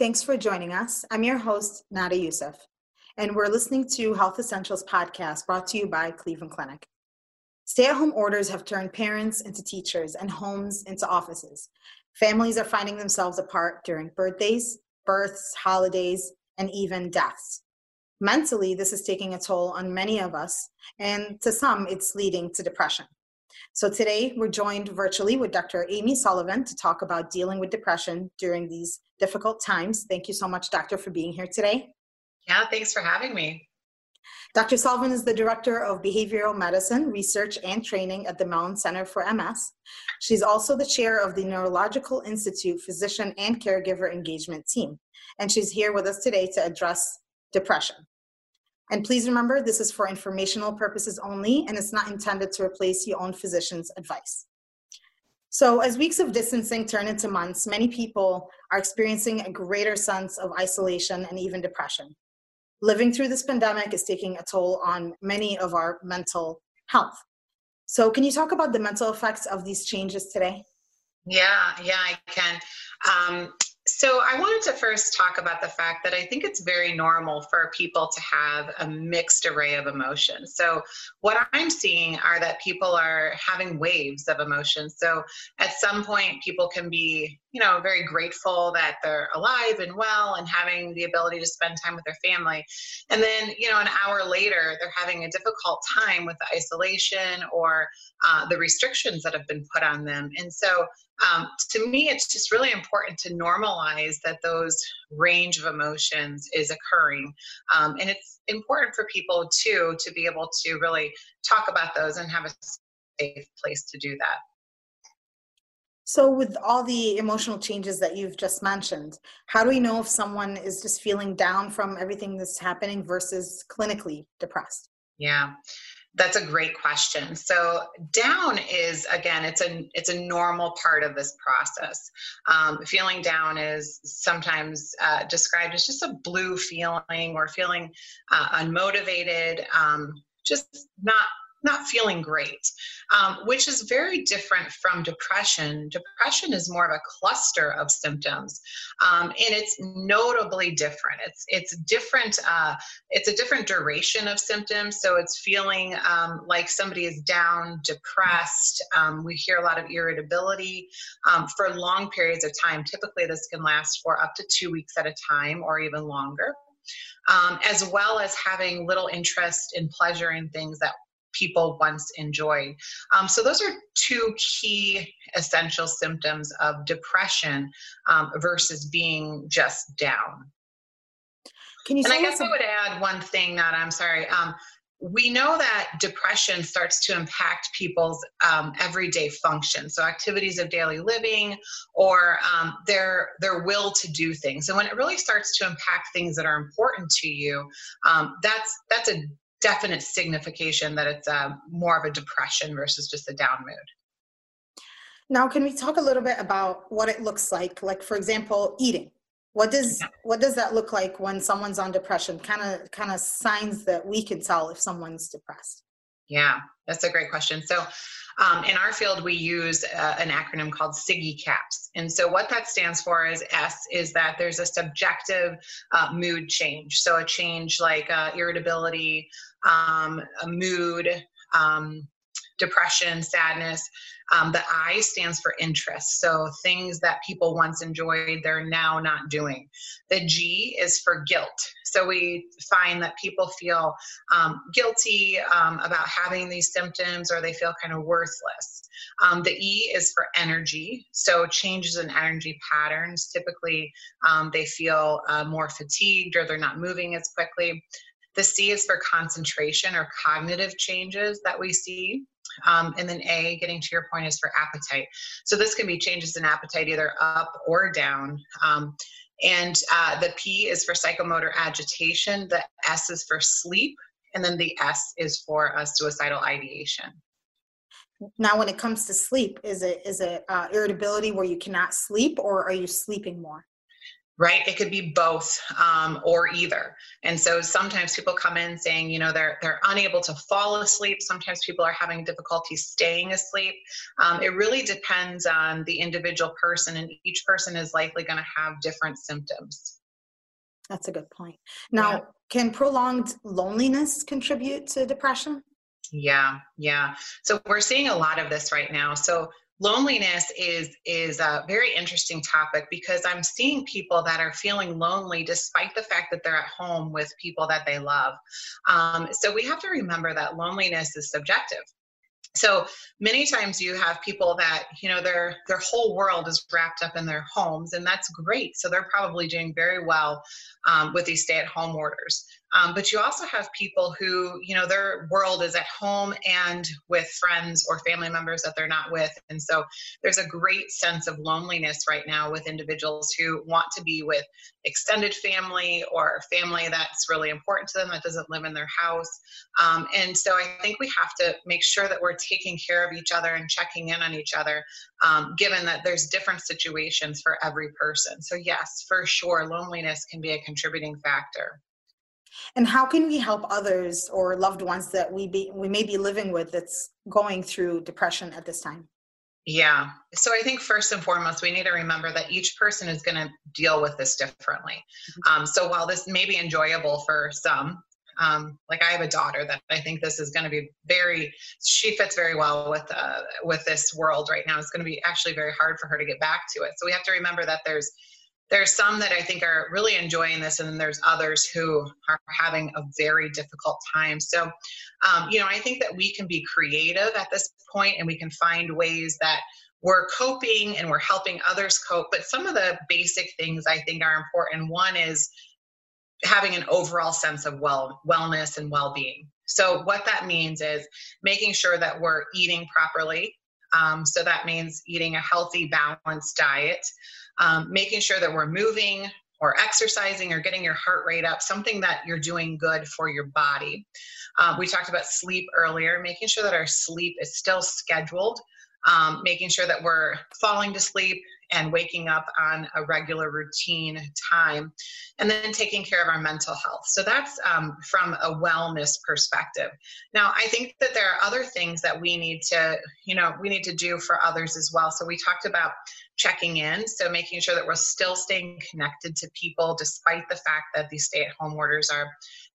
thanks for joining us. I'm your host, Nada Youssef, and we're listening to Health Essentials podcast brought to you by Cleveland Clinic. Stay at home orders have turned parents into teachers and homes into offices. Families are finding themselves apart during birthdays, births, holidays, and even deaths. Mentally, this is taking a toll on many of us, and to some, it's leading to depression. So today, we're joined virtually with Dr. Amy Sullivan to talk about dealing with depression during these difficult times. Thank you so much, Doctor, for being here today. Yeah, thanks for having me. Dr. Sullivan is the Director of Behavioral Medicine Research and Training at the Mellen Center for MS. She's also the chair of the Neurological Institute Physician and Caregiver Engagement Team. And she's here with us today to address depression. And please remember, this is for informational purposes only, and it's not intended to replace your own physician's advice. So, as weeks of distancing turn into months, many people are experiencing a greater sense of isolation and even depression living through this pandemic is taking a toll on many of our mental health. So, can you talk about the mental effects of these changes today? Yeah, yeah, I can. Um, so, I wanted to first talk about the fact that I think it's very normal for people to have a mixed array of emotions. So, what I'm seeing are that people are having waves of emotions. So, at some point, people can be, you know, very grateful that they're alive and well and having the ability to spend time with their family. And then, you know, an hour later, they're having a difficult time with the isolation or uh, the restrictions that have been put on them. And so, um, to me, it's just really important to normalize that those range of emotions is occurring. Um, and it's important for people too to be able to really talk about those and have a safe place to do that. So, with all the emotional changes that you've just mentioned, how do we know if someone is just feeling down from everything that's happening versus clinically depressed? Yeah. That's a great question. So down is again, it's a it's a normal part of this process. Um, feeling down is sometimes uh, described as just a blue feeling or feeling uh, unmotivated, um, just not not feeling great, um, which is very different from depression. Depression is more of a cluster of symptoms, um, and it's notably different. It's it's different. Uh, it's a different duration of symptoms. So it's feeling um, like somebody is down, depressed. Um, we hear a lot of irritability um, for long periods of time. Typically, this can last for up to two weeks at a time, or even longer. Um, as well as having little interest in pleasure in things that people once enjoyed. Um, so, those are two key essential symptoms of depression um, versus being just down. Can you? And I guess I would add one thing. That I'm sorry. Um, we know that depression starts to impact people's um, everyday function so activities of daily living or um, their their will to do things and when it really starts to impact things that are important to you um, that's that's a definite signification that it's uh, more of a depression versus just a down mood. Now, can we talk a little bit about what it looks like? Like, for example, eating. What does what does that look like when someone's on depression? Kind of kind of signs that we can tell if someone's depressed. Yeah, that's a great question. So, um, in our field, we use uh, an acronym called SIGI CAPS. And so, what that stands for is S is that there's a subjective uh, mood change. So, a change like uh, irritability, um, a mood, um, depression, sadness. Um, the I stands for interest. So things that people once enjoyed, they're now not doing. The G is for guilt. So we find that people feel um, guilty um, about having these symptoms or they feel kind of worthless. Um, the E is for energy. So changes in energy patterns. Typically, um, they feel uh, more fatigued or they're not moving as quickly. The C is for concentration or cognitive changes that we see. Um, and then A, getting to your point, is for appetite. So this can be changes in appetite either up or down. Um, And uh, the P is for psychomotor agitation, the S is for sleep, and then the S is for uh, suicidal ideation. Now, when it comes to sleep, is it is it uh, irritability where you cannot sleep, or are you sleeping more? Right? It could be both um, or either. And so sometimes people come in saying you know they're they're unable to fall asleep. Sometimes people are having difficulty staying asleep. Um, it really depends on the individual person and each person is likely going to have different symptoms. That's a good point. Now yeah. can prolonged loneliness contribute to depression? Yeah yeah. So we're seeing a lot of this right now. So loneliness is is a very interesting topic because i'm seeing people that are feeling lonely despite the fact that they're at home with people that they love. Um, so we have to remember that loneliness is subjective. So many times you have people that you know their their whole world is wrapped up in their homes and that's great. So they're probably doing very well um, with these stay-at-home orders um, but you also have people who, you know, their world is at home and with friends or family members that they're not with. And so there's a great sense of loneliness right now with individuals who want to be with extended family or family that's really important to them that doesn't live in their house. Um, and so I think we have to make sure that we're taking care of each other and checking in on each other, um, given that there's different situations for every person. So, yes, for sure, loneliness can be a contributing factor and how can we help others or loved ones that we be we may be living with that's going through depression at this time yeah so i think first and foremost we need to remember that each person is going to deal with this differently mm-hmm. um, so while this may be enjoyable for some um, like I have a daughter that I think this is going to be very. She fits very well with uh, with this world right now. It's going to be actually very hard for her to get back to it. So we have to remember that there's there's some that I think are really enjoying this, and then there's others who are having a very difficult time. So, um, you know, I think that we can be creative at this point and we can find ways that we're coping and we're helping others cope. But some of the basic things I think are important. One is having an overall sense of well wellness and well-being. So what that means is making sure that we're eating properly. Um, so that means eating a healthy, balanced diet um, making sure that we're moving or exercising or getting your heart rate up, something that you're doing good for your body. Um, we talked about sleep earlier, making sure that our sleep is still scheduled, um, making sure that we're falling to sleep and waking up on a regular routine time, and then taking care of our mental health. So that's um, from a wellness perspective. Now, I think that there are other things that we need to, you know, we need to do for others as well. So we talked about checking in, so making sure that we're still staying connected to people despite the fact that these stay-at-home orders are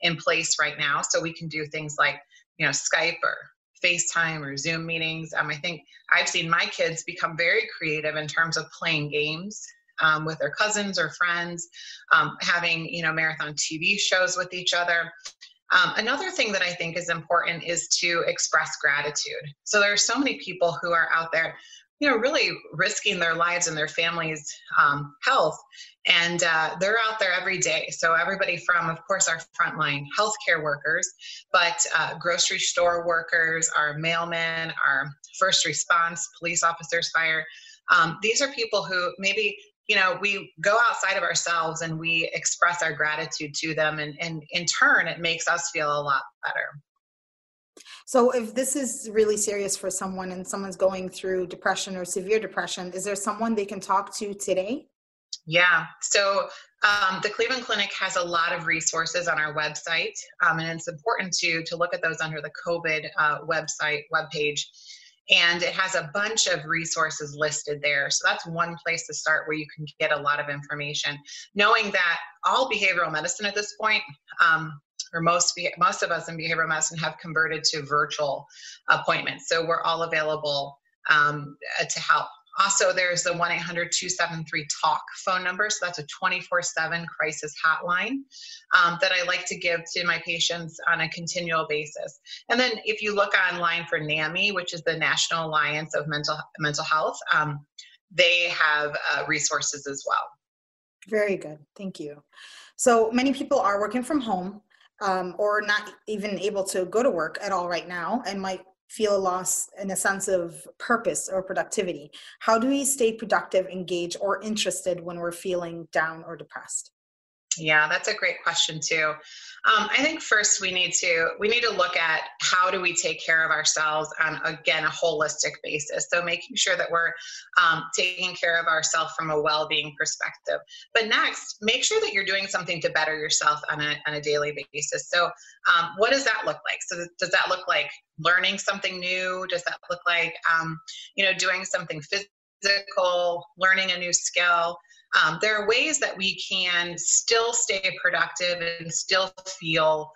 in place right now. So we can do things like, you know, Skype or FaceTime or Zoom meetings. Um, I think I've seen my kids become very creative in terms of playing games um, with their cousins or friends, um, having you know marathon TV shows with each other. Um, another thing that I think is important is to express gratitude. So there are so many people who are out there you know, really risking their lives and their families' um, health. And uh, they're out there every day. So, everybody from, of course, our frontline healthcare workers, but uh, grocery store workers, our mailmen, our first response, police officers, fire. Um, these are people who maybe you know we go outside of ourselves and we express our gratitude to them and, and in turn it makes us feel a lot better so, if this is really serious for someone and someone's going through depression or severe depression, is there someone they can talk to today? Yeah. So, um, the Cleveland Clinic has a lot of resources on our website, um, and it's important to to look at those under the COVID uh, website webpage. And it has a bunch of resources listed there. So that's one place to start where you can get a lot of information. Knowing that all behavioral medicine at this point, um, or most most of us in behavioral medicine have converted to virtual appointments. So we're all available um, uh, to help. Also, there's the 1 800 273 TALK phone number. So that's a 24 7 crisis hotline um, that I like to give to my patients on a continual basis. And then if you look online for NAMI, which is the National Alliance of Mental, Mental Health, um, they have uh, resources as well. Very good. Thank you. So many people are working from home um, or not even able to go to work at all right now and might feel a loss in a sense of purpose or productivity. How do we stay productive, engaged, or interested when we're feeling down or depressed? Yeah, that's a great question too. Um, I think first we need to we need to look at how do we take care of ourselves on again a holistic basis. So making sure that we're um, taking care of ourselves from a well-being perspective. But next, make sure that you're doing something to better yourself on a on a daily basis. So um, what does that look like? So does that look like learning something new? Does that look like um, you know doing something physical, learning a new skill? Um, there are ways that we can still stay productive and still feel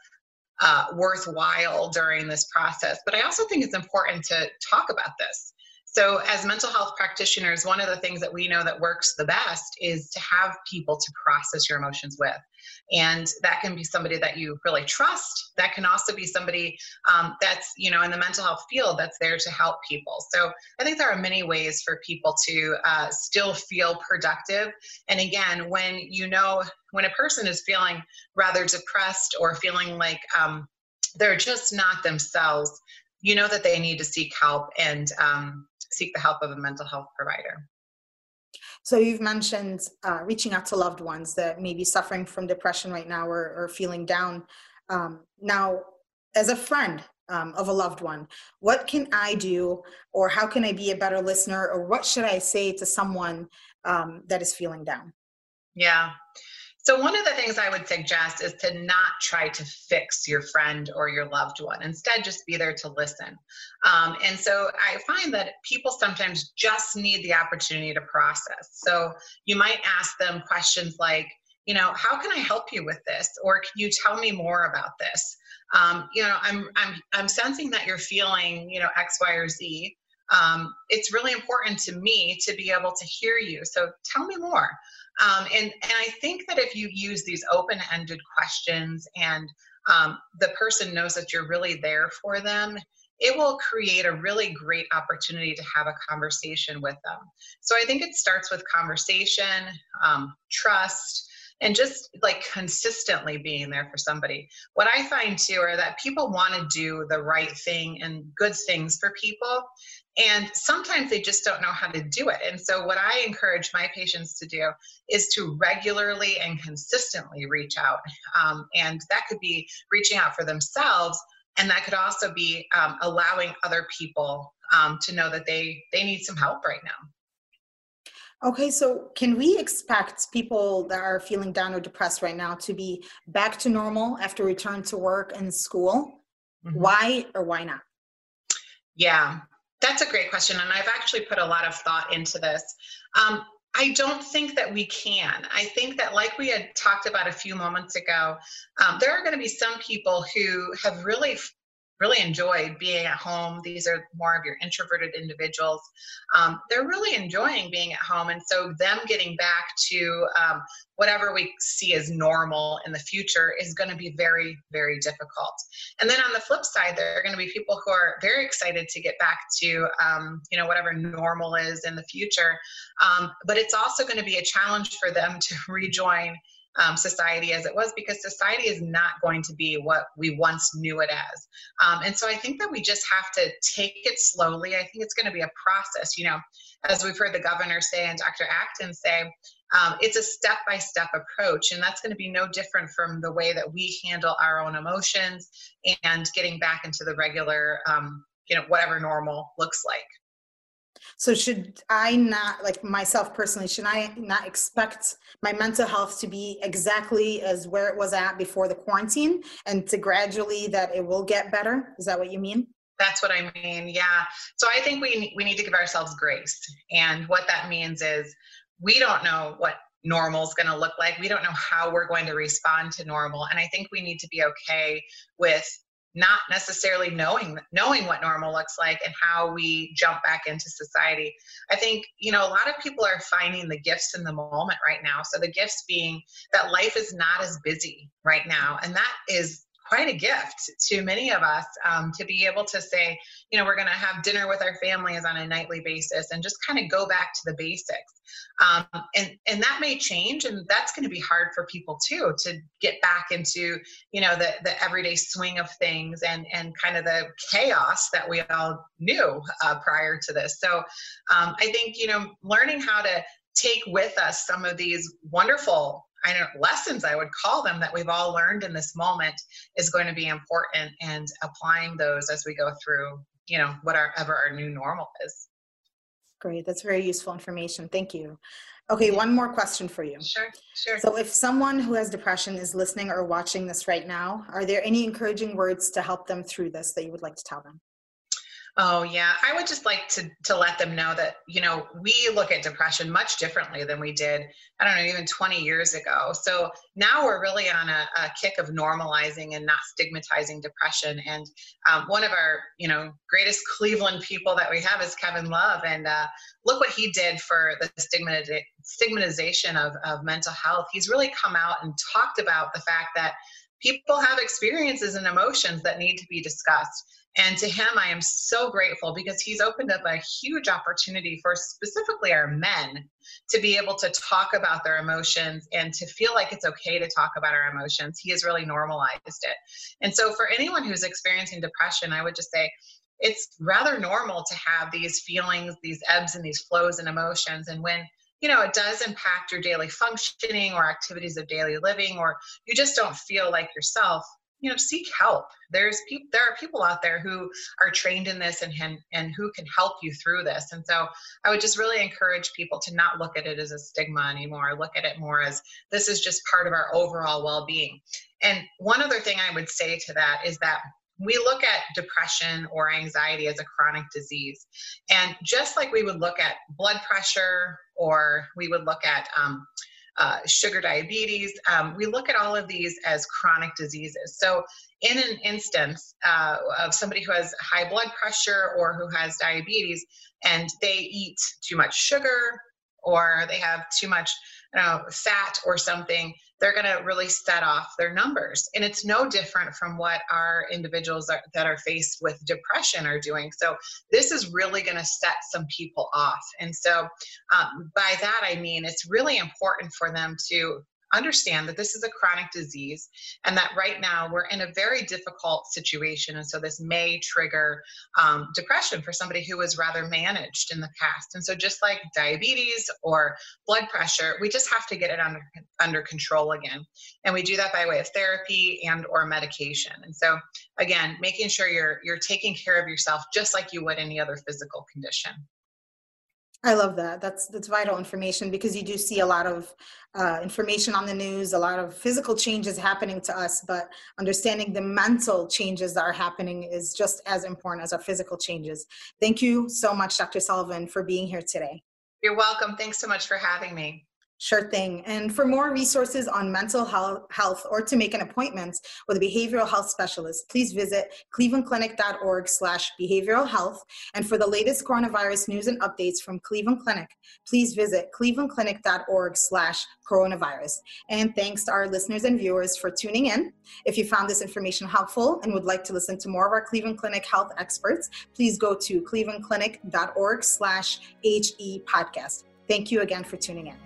uh, worthwhile during this process. But I also think it's important to talk about this. So, as mental health practitioners, one of the things that we know that works the best is to have people to process your emotions with. And that can be somebody that you really trust. That can also be somebody um, that's, you know, in the mental health field that's there to help people. So, I think there are many ways for people to uh, still feel productive. And again, when you know, when a person is feeling rather depressed or feeling like um, they're just not themselves, you know that they need to seek help and um, seek the help of a mental health provider. So you've mentioned uh, reaching out to loved ones that may be suffering from depression right now or, or feeling down. Um, now, as a friend um, of a loved one, what can I do, or how can I be a better listener, or what should I say to someone um, that is feeling down? Yeah. So, one of the things I would suggest is to not try to fix your friend or your loved one. Instead, just be there to listen. Um, and so, I find that people sometimes just need the opportunity to process. So, you might ask them questions like, you know, how can I help you with this? Or can you tell me more about this? Um, you know, I'm, I'm, I'm sensing that you're feeling, you know, X, Y, or Z. Um, it's really important to me to be able to hear you. So tell me more. Um, and, and I think that if you use these open ended questions and um, the person knows that you're really there for them, it will create a really great opportunity to have a conversation with them. So I think it starts with conversation, um, trust, and just like consistently being there for somebody. What I find too are that people want to do the right thing and good things for people. And sometimes they just don't know how to do it. And so, what I encourage my patients to do is to regularly and consistently reach out. Um, and that could be reaching out for themselves, and that could also be um, allowing other people um, to know that they they need some help right now. Okay, so can we expect people that are feeling down or depressed right now to be back to normal after return to work and school? Mm-hmm. Why or why not? Yeah, that's a great question. And I've actually put a lot of thought into this. Um, I don't think that we can. I think that, like we had talked about a few moments ago, um, there are going to be some people who have really really enjoyed being at home. These are more of your introverted individuals. Um, they're really enjoying being at home. And so, them getting back to um, whatever we see as normal in the future is going to be very, very difficult. And then on the flip side, there are going to be people who are very excited to get back to, um, you know, whatever normal is in the future. Um, but it's also going to be a challenge for them to rejoin um, society as it was because society is not going to be what we once knew it as. Um, and so I think that we just have to take it slowly. I think it's going to be a process. You know, as we've heard the governor say and Dr. Acton say, um, it's a step by step approach, and that's going to be no different from the way that we handle our own emotions and getting back into the regular, um, you know, whatever normal looks like. So should I not, like myself personally, should I not expect my mental health to be exactly as where it was at before the quarantine and to gradually that it will get better? Is that what you mean? That's what I mean. Yeah. So I think we we need to give ourselves grace. And what that means is we don't know what normal is going to look like. We don't know how we're going to respond to normal. And I think we need to be okay with not necessarily knowing knowing what normal looks like and how we jump back into society. I think you know a lot of people are finding the gifts in the moment right now. So the gifts being that life is not as busy right now. And that is quite a gift to many of us um, to be able to say, you know, we're going to have dinner with our families on a nightly basis and just kind of go back to the basics. Um, and and that may change, and that's going to be hard for people too to get back into, you know, the the everyday swing of things and and kind of the chaos that we all knew uh, prior to this. So um, I think you know, learning how to take with us some of these wonderful I know lessons I would call them that we've all learned in this moment is going to be important and applying those as we go through, you know, whatever our new normal is. Great. That's very useful information. Thank you. Okay, one more question for you. Sure, sure. So, if someone who has depression is listening or watching this right now, are there any encouraging words to help them through this that you would like to tell them? Oh yeah, I would just like to to let them know that you know we look at depression much differently than we did I don't know even 20 years ago. So now we're really on a, a kick of normalizing and not stigmatizing depression. And um, one of our you know greatest Cleveland people that we have is Kevin Love, and uh, look what he did for the stigmatization of, of mental health. He's really come out and talked about the fact that people have experiences and emotions that need to be discussed and to him, I am so grateful because he's opened up a huge opportunity for specifically our men to be able to talk about their emotions and to feel like it's okay to talk about our emotions. He has really normalized it. And so, for anyone who's experiencing depression, I would just say, it's rather normal to have these feelings, these ebbs and these flows and emotions. And when you know it does impact your daily functioning or activities of daily living, or you just don't feel like yourself, you know seek help. There's people there are people out there who are trained in this and, and and who can help you through this. And so i would just really encourage people to not look at it as a stigma anymore. Look at it more as this is just part of our overall well-being. And one other thing i would say to that is that we look at depression or anxiety as a chronic disease. And just like we would look at blood pressure or we would look at um, uh, sugar diabetes. Um, we look at all of these as chronic diseases. So, in an instance uh, of somebody who has high blood pressure or who has diabetes, and they eat too much sugar or they have too much you know, fat or something, they're going to really set off their numbers. And it's no different from what our individuals are, that are faced with depression are doing. So this is really going to set some people off. And so um, by that, I mean, it's really important for them to understand that this is a chronic disease and that right now we're in a very difficult situation. And so this may trigger um, depression for somebody who was rather managed in the past. And so just like diabetes or blood pressure, we just have to get it under, under control again. And we do that by way of therapy and or medication. And so again, making sure you're, you're taking care of yourself just like you would any other physical condition. I love that. That's that's vital information because you do see a lot of uh, information on the news, a lot of physical changes happening to us, but understanding the mental changes that are happening is just as important as our physical changes. Thank you so much, Dr. Sullivan, for being here today. You're welcome. Thanks so much for having me. Sure thing. And for more resources on mental health or to make an appointment with a behavioral health specialist, please visit clevelandclinic.org slash behavioral health. And for the latest coronavirus news and updates from Cleveland Clinic, please visit clevelandclinic.org slash coronavirus. And thanks to our listeners and viewers for tuning in. If you found this information helpful and would like to listen to more of our Cleveland Clinic health experts, please go to clevelandclinic.org slash HE podcast. Thank you again for tuning in.